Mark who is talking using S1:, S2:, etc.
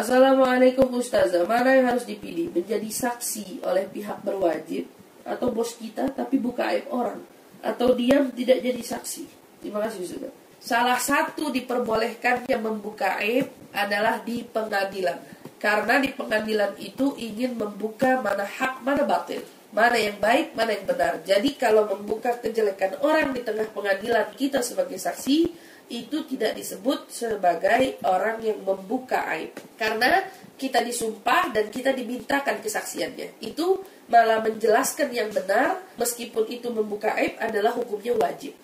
S1: Assalamualaikum Ustazah, mana yang harus dipilih? Menjadi saksi oleh pihak berwajib atau bos kita tapi buka aib orang atau diam tidak jadi saksi? Terima kasih Ustazah. Salah satu diperbolehkan yang membuka aib adalah di pengadilan. Karena di pengadilan itu ingin membuka mana hak, mana batil. Mana yang baik, mana yang benar. Jadi kalau membuka kejelekan orang di tengah pengadilan kita sebagai saksi, itu tidak disebut sebagai orang yang membuka aib. Karena kita disumpah dan kita dimintakan kesaksiannya. Itu malah menjelaskan yang benar meskipun itu membuka aib adalah hukumnya wajib.